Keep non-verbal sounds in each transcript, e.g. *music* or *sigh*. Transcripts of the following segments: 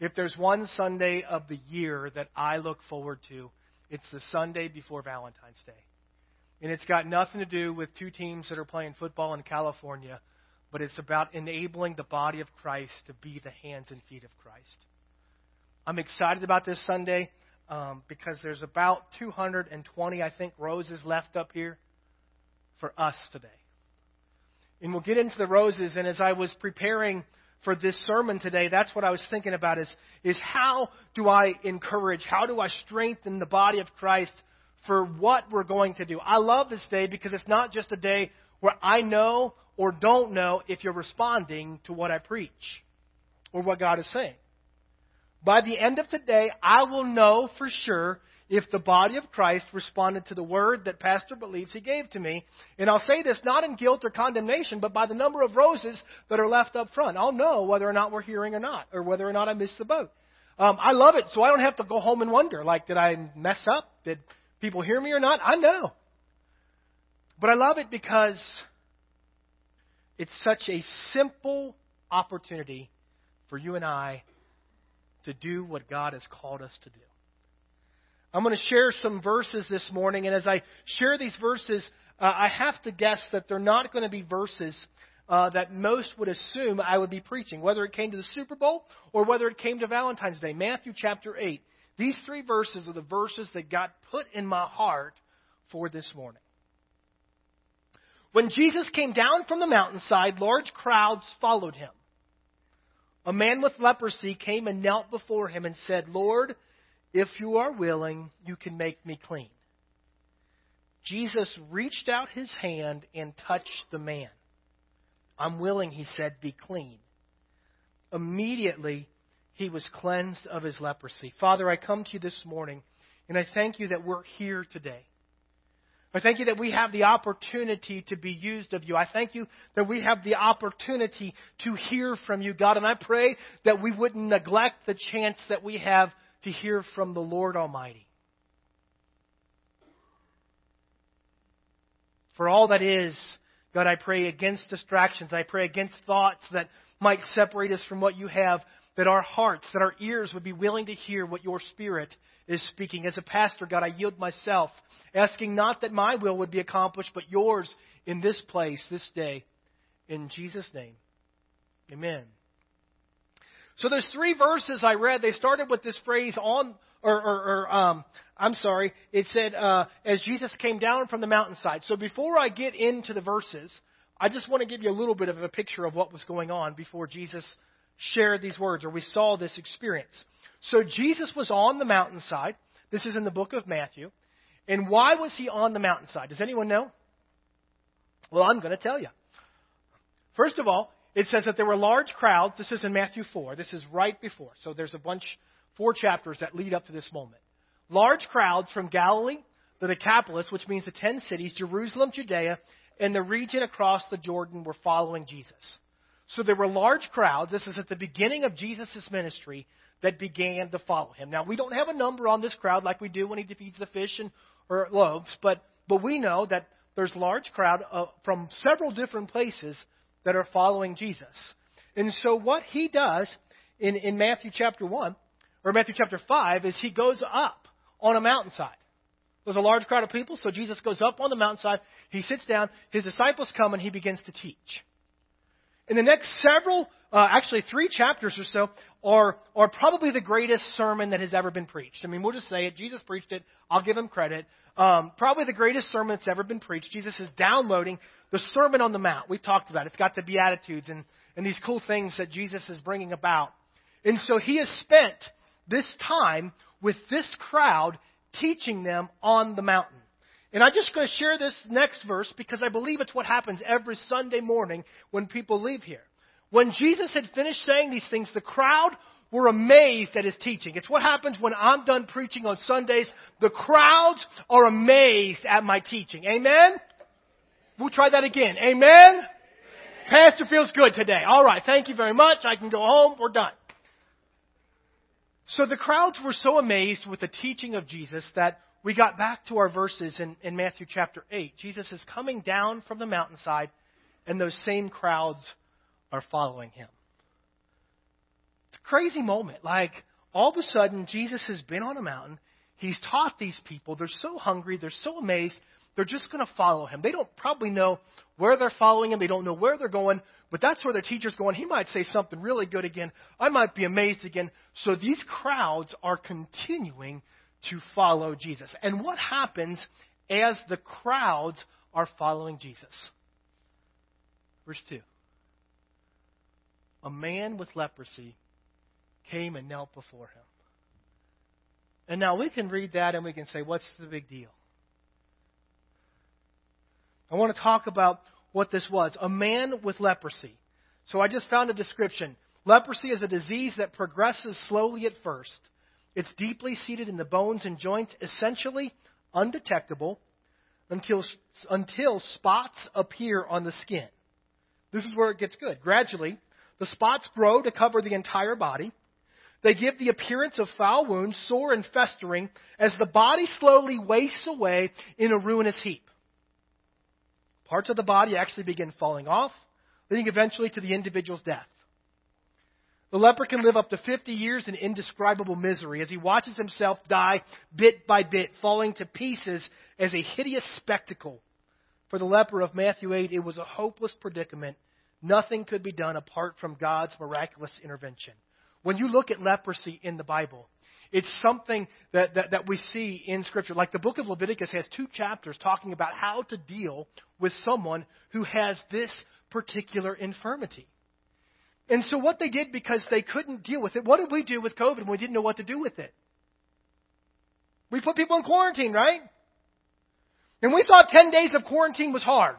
If there's one Sunday of the year that I look forward to, it's the Sunday before Valentine's Day. And it's got nothing to do with two teams that are playing football in California, but it's about enabling the body of Christ to be the hands and feet of Christ. I'm excited about this Sunday um, because there's about 220, I think, roses left up here for us today. And we'll get into the roses. And as I was preparing for this sermon today, that's what I was thinking about is, is how do I encourage, how do I strengthen the body of Christ for what we're going to do. I love this day because it's not just a day where I know or don't know if you're responding to what I preach or what God is saying. By the end of today, I will know for sure if the body of Christ responded to the word that Pastor believes he gave to me. And I'll say this not in guilt or condemnation, but by the number of roses that are left up front. I'll know whether or not we're hearing or not, or whether or not I missed the boat. Um, I love it, so I don't have to go home and wonder, like, did I mess up? Did people hear me or not? I know. But I love it because it's such a simple opportunity for you and I to do what God has called us to do. I'm going to share some verses this morning, and as I share these verses, uh, I have to guess that they're not going to be verses uh, that most would assume I would be preaching, whether it came to the Super Bowl or whether it came to Valentine's Day. Matthew chapter 8. These three verses are the verses that God put in my heart for this morning. When Jesus came down from the mountainside, large crowds followed him. A man with leprosy came and knelt before him and said, Lord, if you are willing, you can make me clean. Jesus reached out his hand and touched the man. I'm willing, he said, be clean. Immediately, he was cleansed of his leprosy. Father, I come to you this morning, and I thank you that we're here today. I thank you that we have the opportunity to be used of you. I thank you that we have the opportunity to hear from you, God. And I pray that we wouldn't neglect the chance that we have to hear from the Lord Almighty. For all that is, God, I pray against distractions. I pray against thoughts that might separate us from what you have that our hearts, that our ears would be willing to hear what your Spirit is speaking. As a pastor, God, I yield myself, asking not that my will would be accomplished, but yours in this place, this day. In Jesus' name, amen. So there's three verses I read. They started with this phrase on, or, or, or um, I'm sorry, it said, uh, as Jesus came down from the mountainside. So before I get into the verses, I just want to give you a little bit of a picture of what was going on before Jesus shared these words, or we saw this experience. So Jesus was on the mountainside. This is in the book of Matthew. And why was he on the mountainside? Does anyone know? Well, I'm going to tell you. First of all, it says that there were large crowds. This is in Matthew 4. This is right before. So there's a bunch, four chapters that lead up to this moment. Large crowds from Galilee, the Decapolis, which means the ten cities, Jerusalem, Judea, and the region across the Jordan were following Jesus. So there were large crowds. This is at the beginning of Jesus' ministry that began to follow him. Now, we don't have a number on this crowd like we do when he defeats the fish and, or loaves, but, but we know that there's large crowd uh, from several different places that are following Jesus. And so what he does in, in Matthew chapter 1, or Matthew chapter 5, is he goes up on a mountainside. There's a large crowd of people, so Jesus goes up on the mountainside. He sits down. His disciples come, and he begins to teach. In the next several, uh, actually three chapters or so, are, are probably the greatest sermon that has ever been preached. I mean, we'll just say it. Jesus preached it. I'll give him credit. Um, probably the greatest sermon that's ever been preached. Jesus is downloading the Sermon on the Mount. We've talked about it. It's got the Beatitudes and, and these cool things that Jesus is bringing about. And so he has spent this time with this crowd teaching them on the mountain. And I'm just going to share this next verse because I believe it's what happens every Sunday morning when people leave here. When Jesus had finished saying these things, the crowd were amazed at his teaching. It's what happens when I'm done preaching on Sundays. The crowds are amazed at my teaching. Amen? We'll try that again. Amen? Amen? Pastor feels good today. All right. Thank you very much. I can go home. We're done. So the crowds were so amazed with the teaching of Jesus that we got back to our verses in, in Matthew chapter 8. Jesus is coming down from the mountainside, and those same crowds are following him. It's a crazy moment. Like, all of a sudden, Jesus has been on a mountain. He's taught these people. They're so hungry. They're so amazed. They're just going to follow him. They don't probably know where they're following him. They don't know where they're going, but that's where their teacher's going. He might say something really good again. I might be amazed again. So these crowds are continuing to follow Jesus. And what happens as the crowds are following Jesus? Verse 2. A man with leprosy came and knelt before him. And now we can read that and we can say, what's the big deal? I want to talk about what this was. A man with leprosy. So I just found a description. Leprosy is a disease that progresses slowly at first. It's deeply seated in the bones and joints, essentially undetectable until, until spots appear on the skin. This is where it gets good. Gradually, the spots grow to cover the entire body. They give the appearance of foul wounds, sore and festering, as the body slowly wastes away in a ruinous heap. Parts of the body actually begin falling off, leading eventually to the individual's death. The leper can live up to 50 years in indescribable misery as he watches himself die bit by bit, falling to pieces as a hideous spectacle. For the leper of Matthew 8, it was a hopeless predicament. Nothing could be done apart from God's miraculous intervention. When you look at leprosy in the Bible, it's something that, that, that, we see in Scripture. Like the book of Leviticus has two chapters talking about how to deal with someone who has this particular infirmity. And so, what they did because they couldn't deal with it, what did we do with COVID when we didn't know what to do with it? We put people in quarantine, right? And we thought 10 days of quarantine was hard.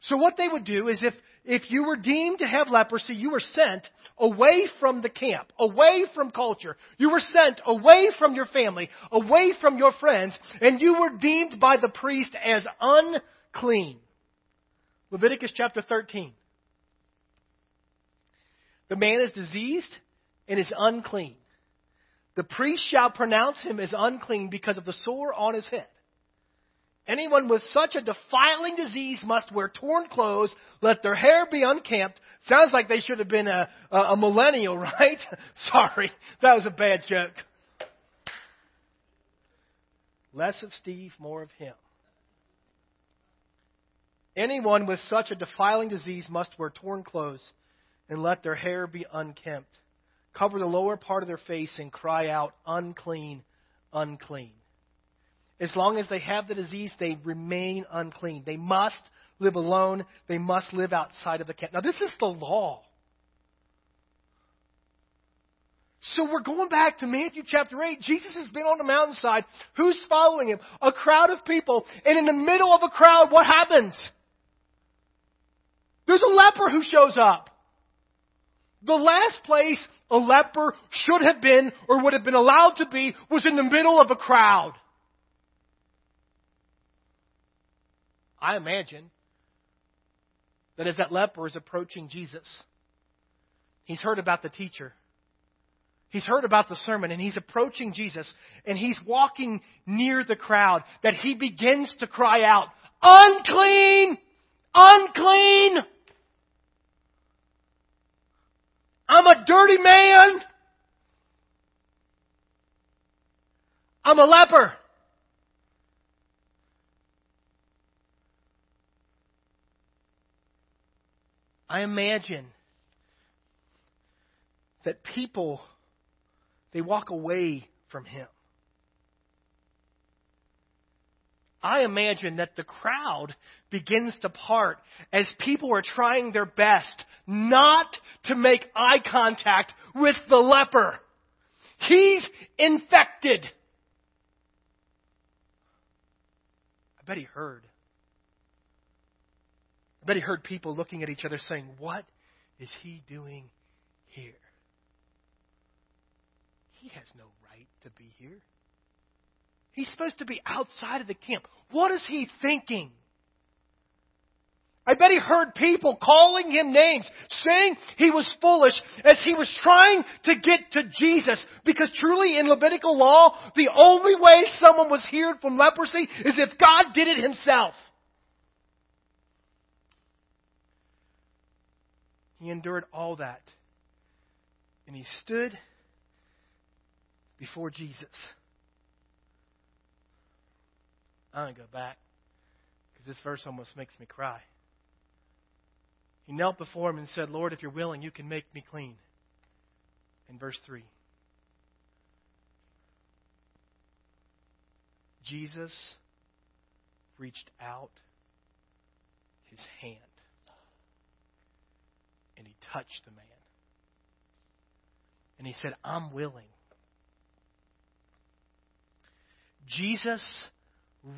So, what they would do is if if you were deemed to have leprosy, you were sent away from the camp, away from culture. You were sent away from your family, away from your friends, and you were deemed by the priest as unclean. Leviticus chapter 13. The man is diseased and is unclean. The priest shall pronounce him as unclean because of the sore on his head. Anyone with such a defiling disease must wear torn clothes, let their hair be unkempt. Sounds like they should have been a, a, a millennial, *laughs* right? Sorry, that was a bad joke. Less of Steve, more of him. Anyone with such a defiling disease must wear torn clothes and let their hair be unkempt. Cover the lower part of their face and cry out, unclean, unclean. As long as they have the disease, they remain unclean. They must live alone. They must live outside of the camp. Now, this is the law. So we're going back to Matthew chapter 8. Jesus has been on the mountainside. Who's following him? A crowd of people. And in the middle of a crowd, what happens? There's a leper who shows up. The last place a leper should have been or would have been allowed to be was in the middle of a crowd. I imagine that as that leper is approaching Jesus, he's heard about the teacher. He's heard about the sermon and he's approaching Jesus and he's walking near the crowd that he begins to cry out, unclean, unclean. I'm a dirty man. I'm a leper. I imagine that people, they walk away from him. I imagine that the crowd begins to part as people are trying their best not to make eye contact with the leper. He's infected. I bet he heard. I bet he heard people looking at each other saying, What is he doing here? He has no right to be here. He's supposed to be outside of the camp. What is he thinking? I bet he heard people calling him names, saying he was foolish as he was trying to get to Jesus. Because truly in Levitical law, the only way someone was healed from leprosy is if God did it himself. He endured all that. And he stood before Jesus. I'm going to go back because this verse almost makes me cry. He knelt before him and said, Lord, if you're willing, you can make me clean. In verse 3. Jesus reached out his hand and he touched the man. And he said, I'm willing. Jesus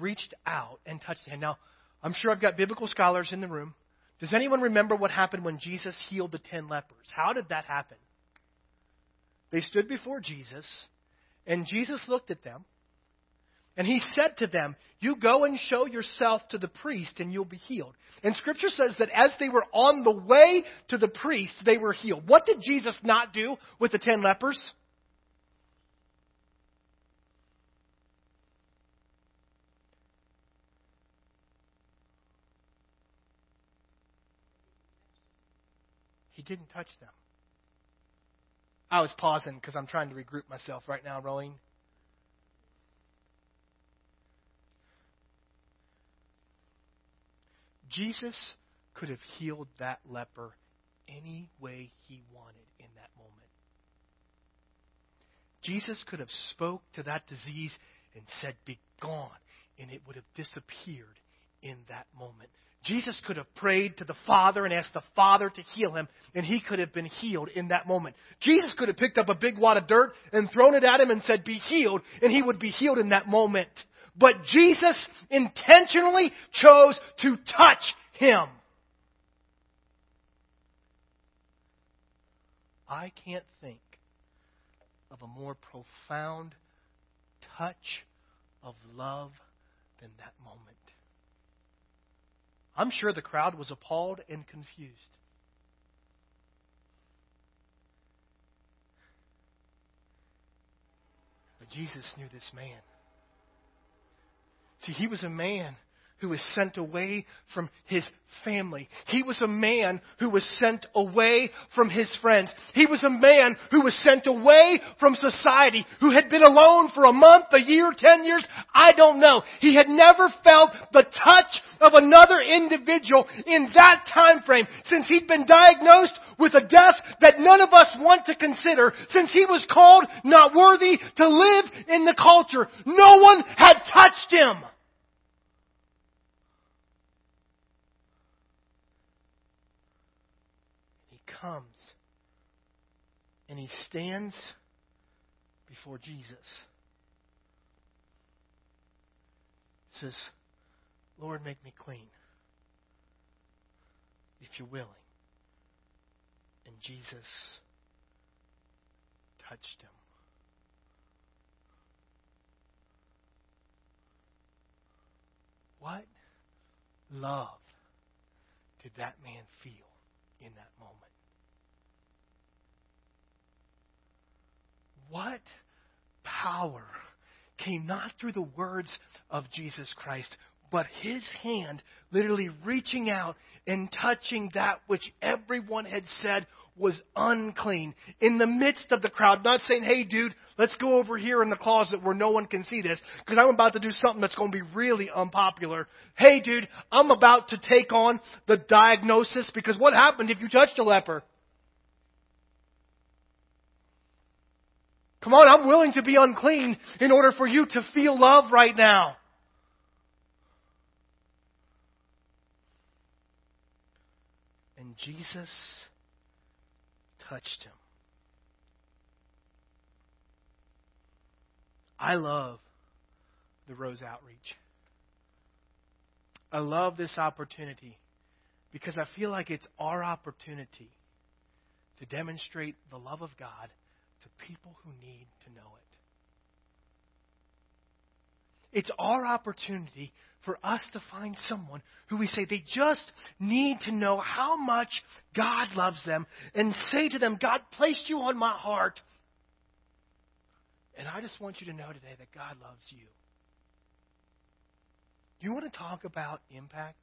reached out and touched hand. Now, I'm sure I've got biblical scholars in the room. Does anyone remember what happened when Jesus healed the ten lepers? How did that happen? They stood before Jesus, and Jesus looked at them, and he said to them, You go and show yourself to the priest, and you'll be healed. And Scripture says that as they were on the way to the priest, they were healed. What did Jesus not do with the ten lepers? He didn't touch them. I was pausing because I'm trying to regroup myself right now, Rolling. Jesus could have healed that leper any way he wanted in that moment. Jesus could have spoke to that disease and said, Be gone, and it would have disappeared in that moment. Jesus could have prayed to the Father and asked the Father to heal him, and he could have been healed in that moment. Jesus could have picked up a big wad of dirt and thrown it at him and said, Be healed, and he would be healed in that moment. But Jesus intentionally chose to touch him. I can't think of a more profound touch of love than that moment. I'm sure the crowd was appalled and confused. But Jesus knew this man. See, he was a man who was sent away from his family. He was a man who was sent away from his friends. He was a man who was sent away from society, who had been alone for a month, a year, ten years, I don't know. He had never felt the touch of another individual in that time frame since he'd been diagnosed with a death that none of us want to consider, since he was called not worthy to live in the culture. No one had touched him. Comes and he stands before Jesus. He Says, Lord, make me clean if you're willing. And Jesus touched him. What love did that man feel in that moment? What power came not through the words of Jesus Christ, but his hand literally reaching out and touching that which everyone had said was unclean in the midst of the crowd, not saying, hey, dude, let's go over here in the closet where no one can see this because I'm about to do something that's going to be really unpopular. Hey, dude, I'm about to take on the diagnosis because what happened if you touched a leper? Come on, I'm willing to be unclean in order for you to feel love right now. And Jesus touched him. I love the Rose Outreach. I love this opportunity because I feel like it's our opportunity to demonstrate the love of God to people who need to know it. It's our opportunity for us to find someone who we say they just need to know how much God loves them and say to them, God placed you on my heart. And I just want you to know today that God loves you. You want to talk about impact?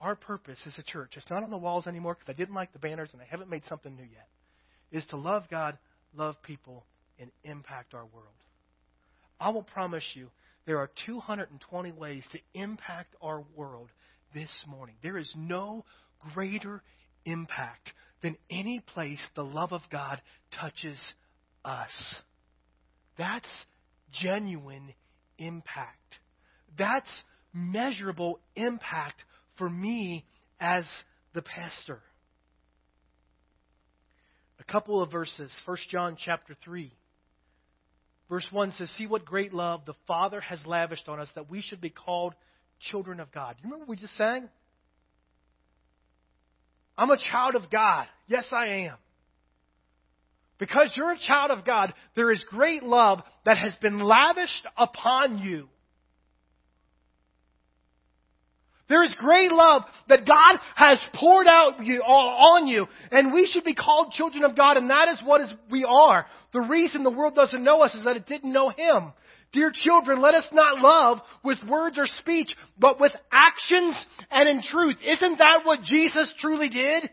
our purpose as a church, it's not on the walls anymore because I didn't like the banners and I haven't made something new yet, is to love God, love people, and impact our world. I will promise you there are 220 ways to impact our world this morning. There is no greater impact than any place the love of God touches us. That's genuine impact. That's measurable impact for me as the pastor. Couple of verses. 1 John chapter 3. Verse 1 says, See what great love the Father has lavished on us that we should be called children of God. You remember what we just sang? I'm a child of God. Yes, I am. Because you're a child of God, there is great love that has been lavished upon you. There is great love that God has poured out you, on you, and we should be called children of God, and that is what is, we are. The reason the world doesn't know us is that it didn't know Him. Dear children, let us not love with words or speech, but with actions and in truth. Isn't that what Jesus truly did?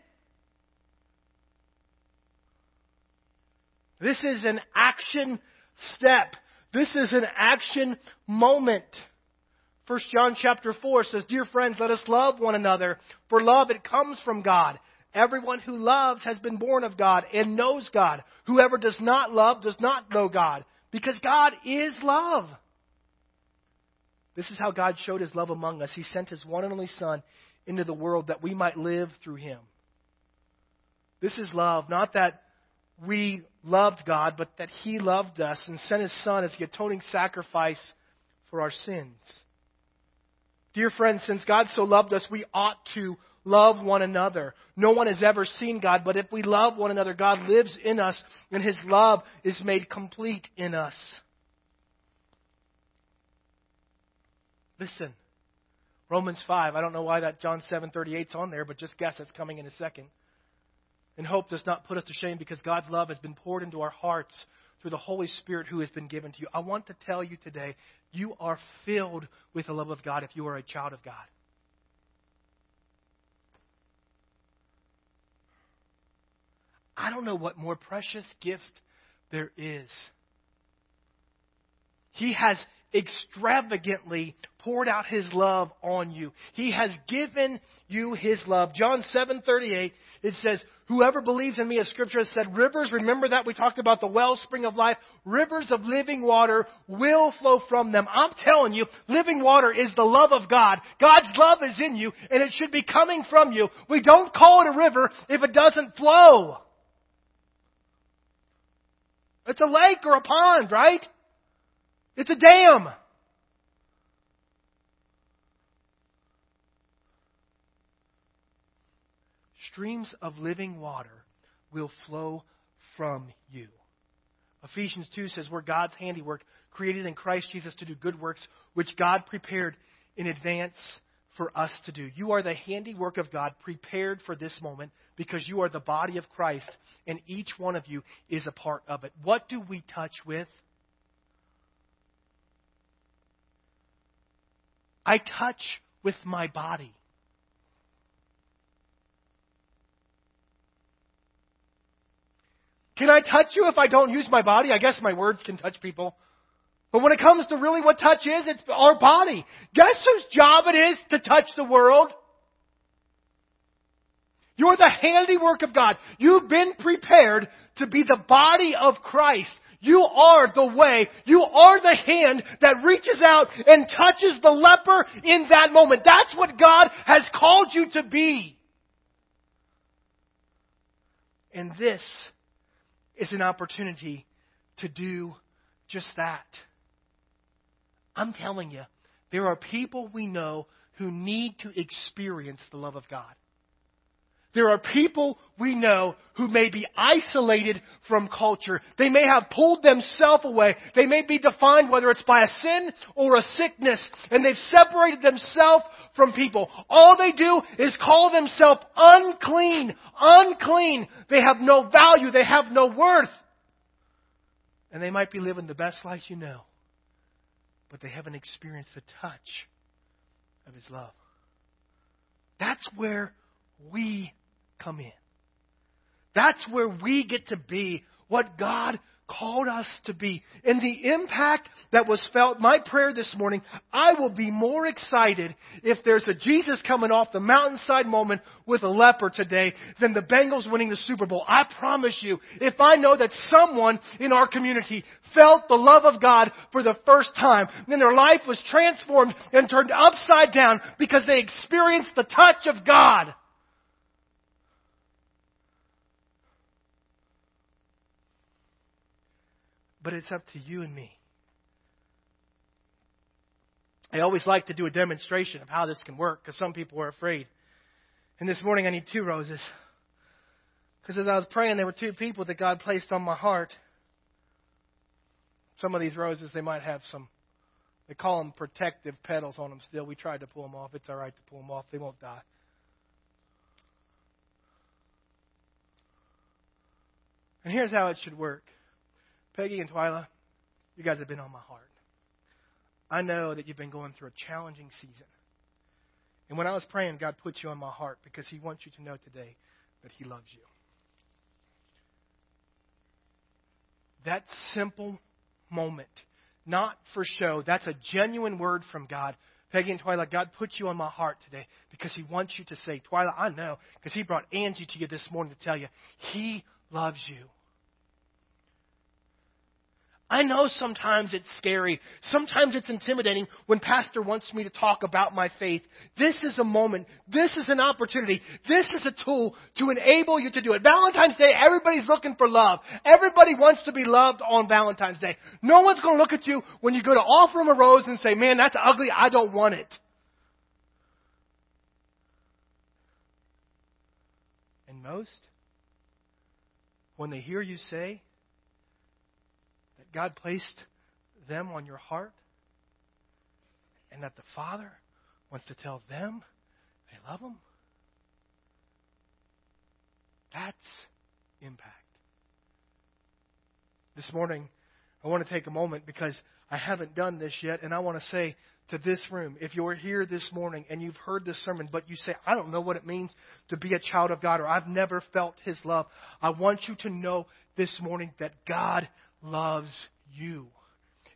This is an action step. This is an action moment. 1 John chapter 4 says, Dear friends, let us love one another, for love it comes from God. Everyone who loves has been born of God and knows God. Whoever does not love does not know God, because God is love. This is how God showed his love among us. He sent his one and only Son into the world that we might live through him. This is love, not that we loved God, but that he loved us and sent his Son as the atoning sacrifice for our sins. Dear friends, since God so loved us, we ought to love one another. No one has ever seen God, but if we love one another, God lives in us and his love is made complete in us. Listen. Romans 5. I don't know why that John 7:38 is on there, but just guess it's coming in a second. And hope does not put us to shame because God's love has been poured into our hearts through the Holy Spirit who has been given to you. I want to tell you today, you are filled with the love of God if you are a child of God. I don't know what more precious gift there is. He has extravagantly poured out his love on you. He has given you his love. John 7:38 it says, "Whoever believes in me as scripture has said, rivers, remember that we talked about the wellspring of life, rivers of living water will flow from them." I'm telling you, living water is the love of God. God's love is in you and it should be coming from you. We don't call it a river if it doesn't flow. It's a lake or a pond, right? It's a dam. Streams of living water will flow from you. Ephesians 2 says, We're God's handiwork, created in Christ Jesus to do good works, which God prepared in advance for us to do. You are the handiwork of God prepared for this moment because you are the body of Christ, and each one of you is a part of it. What do we touch with? I touch with my body. Can I touch you if I don't use my body? I guess my words can touch people. But when it comes to really what touch is, it's our body. Guess whose job it is to touch the world? You're the handiwork of God. You've been prepared to be the body of Christ. You are the way. You are the hand that reaches out and touches the leper in that moment. That's what God has called you to be. And this is an opportunity to do just that. I'm telling you, there are people we know who need to experience the love of God. There are people we know who may be isolated from culture. They may have pulled themselves away. They may be defined whether it's by a sin or a sickness, and they've separated themselves from people. All they do is call themselves unclean, unclean. They have no value. They have no worth. And they might be living the best life you know, but they haven't experienced the touch of His love. That's where we come in. That's where we get to be what God called us to be. And the impact that was felt, my prayer this morning, I will be more excited if there's a Jesus coming off the mountainside moment with a leper today than the Bengals winning the Super Bowl. I promise you, if I know that someone in our community felt the love of God for the first time, then their life was transformed and turned upside down because they experienced the touch of God. But it's up to you and me. I always like to do a demonstration of how this can work because some people are afraid. And this morning I need two roses. Because as I was praying, there were two people that God placed on my heart. Some of these roses, they might have some, they call them protective petals on them still. We tried to pull them off. It's all right to pull them off, they won't die. And here's how it should work Peggy and Twyla, you guys have been on my heart. I know that you've been going through a challenging season. And when I was praying, God put you on my heart because He wants you to know today that He loves you. That simple moment, not for show, that's a genuine word from God. Peggy and Twyla, God put you on my heart today because He wants you to say, Twyla, I know, because He brought Angie to you this morning to tell you, He loves you. I know sometimes it's scary. Sometimes it's intimidating when pastor wants me to talk about my faith. This is a moment. This is an opportunity. This is a tool to enable you to do it. Valentine's Day, everybody's looking for love. Everybody wants to be loved on Valentine's Day. No one's going to look at you when you go to offer them a rose and say, man, that's ugly. I don't want it. And most, when they hear you say, God placed them on your heart and that the Father wants to tell them they love them, that's impact. This morning, I want to take a moment because I haven't done this yet, and I want to say to this room, if you're here this morning and you've heard this sermon, but you say, I don't know what it means to be a child of God, or I've never felt His love, I want you to know this morning that God loves you.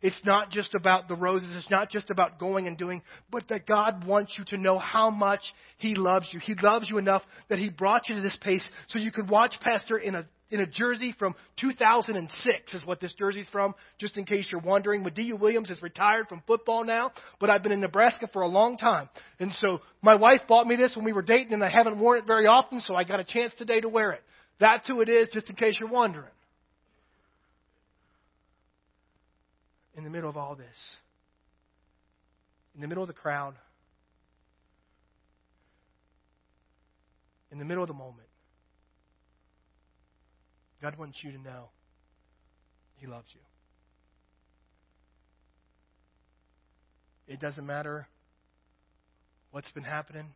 It's not just about the roses. It's not just about going and doing, but that God wants you to know how much He loves you. He loves you enough that He brought you to this place so you could watch Pastor in a in a jersey from 2006 is what this jersey's from, just in case you're wondering. Madieu Williams is retired from football now, but I've been in Nebraska for a long time. And so my wife bought me this when we were dating and I haven't worn it very often, so I got a chance today to wear it. That's who it is, just in case you're wondering. In the middle of all this, in the middle of the crowd, in the middle of the moment, God wants you to know He loves you. It doesn't matter what's been happening.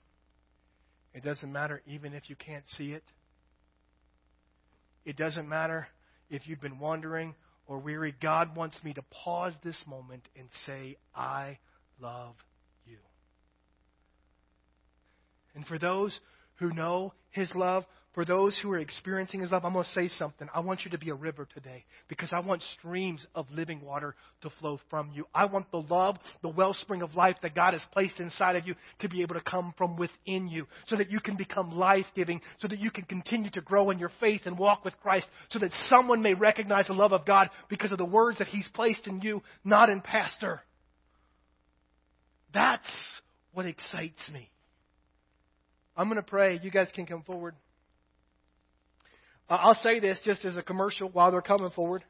It doesn't matter even if you can't see it. It doesn't matter if you've been wondering or weary, God wants me to pause this moment and say, I love you. And for those who know His love, for those who are experiencing His love, I'm going to say something. I want you to be a river today because I want streams of living water to flow from you. I want the love, the wellspring of life that God has placed inside of you to be able to come from within you so that you can become life giving, so that you can continue to grow in your faith and walk with Christ, so that someone may recognize the love of God because of the words that He's placed in you, not in Pastor. That's what excites me. I'm going to pray. You guys can come forward. I'll say this just as a commercial while they're coming forward.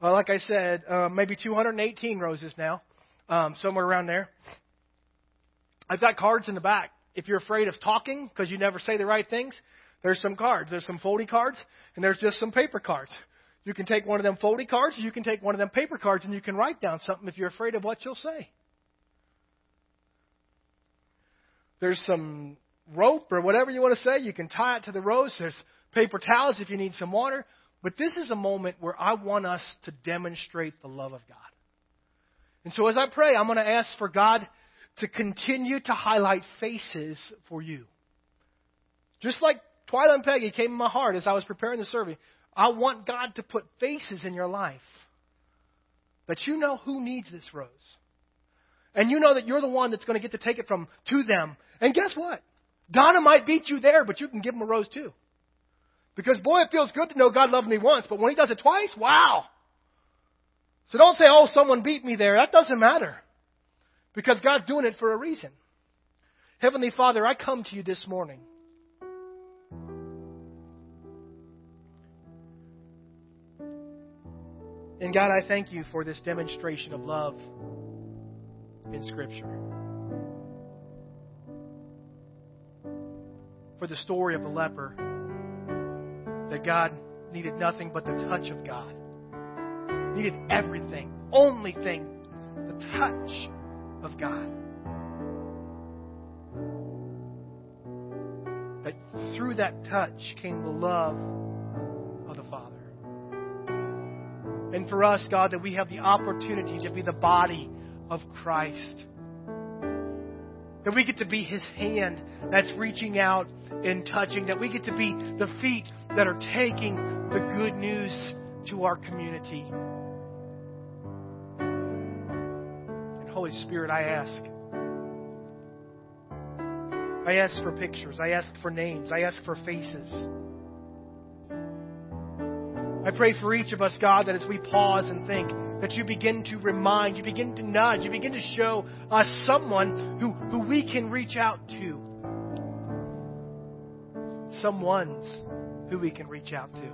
Uh, like I said, uh, maybe 218 roses now, um, somewhere around there. I've got cards in the back. If you're afraid of talking because you never say the right things, there's some cards. There's some foldy cards, and there's just some paper cards. You can take one of them foldy cards, or you can take one of them paper cards, and you can write down something if you're afraid of what you'll say. There's some rope or whatever you want to say. You can tie it to the rose. There's paper towels if you need some water. But this is a moment where I want us to demonstrate the love of God. And so as I pray, I'm going to ask for God to continue to highlight faces for you. Just like Twyla and Peggy came in my heart as I was preparing the service. I want God to put faces in your life that you know who needs this rose. And you know that you're the one that's going to get to take it from to them. And guess what? Donna might beat you there, but you can give them a rose too. Because boy, it feels good to know God loved me once, but when He does it twice, wow. So don't say, oh, someone beat me there. That doesn't matter. Because God's doing it for a reason. Heavenly Father, I come to you this morning. And God, I thank you for this demonstration of love in Scripture. For the story of the leper, that God needed nothing but the touch of God, needed everything, only thing, the touch of God. That through that touch came the love of the Father. And for us, God, that we have the opportunity to be the body of Christ. That we get to be His hand that's reaching out and touching. That we get to be the feet that are taking the good news to our community. And Holy Spirit, I ask. I ask for pictures. I ask for names. I ask for faces. I pray for each of us, God, that as we pause and think, that you begin to remind, you begin to nudge, you begin to show us someone who, who we can reach out to. Someone's who we can reach out to.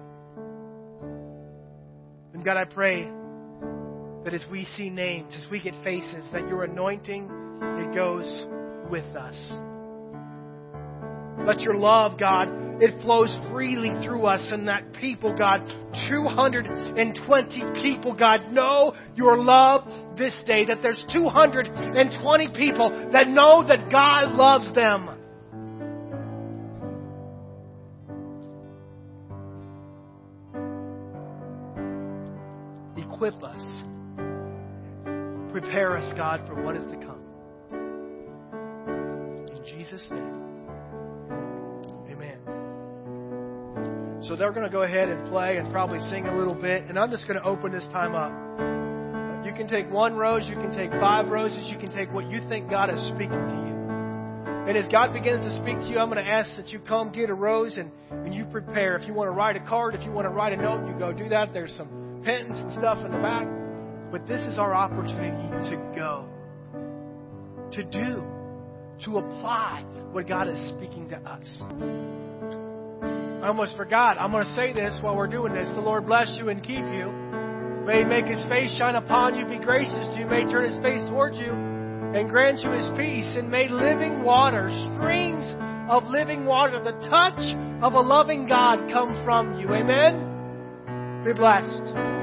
And God, I pray that as we see names, as we get faces, that your anointing, it goes with us. Let your love, God, it flows freely through us, and that people, God, 220 people, God, know your love this day. That there's 220 people that know that God loves them. Equip us. Prepare us, God, for what is to come. In Jesus' name. So they're going to go ahead and play and probably sing a little bit, and I'm just going to open this time up. You can take one rose, you can take five roses, you can take what you think God is speaking to you. And as God begins to speak to you, I'm going to ask that you come get a rose and, and you prepare. If you want to write a card, if you want to write a note, you go do that. There's some pens and stuff in the back. But this is our opportunity to go, to do, to apply what God is speaking to us. I almost forgot. I'm going to say this while we're doing this. The Lord bless you and keep you. May He make His face shine upon you, be gracious to you. May He turn His face towards you and grant you His peace. And may living water, streams of living water, the touch of a loving God come from you. Amen? Be blessed.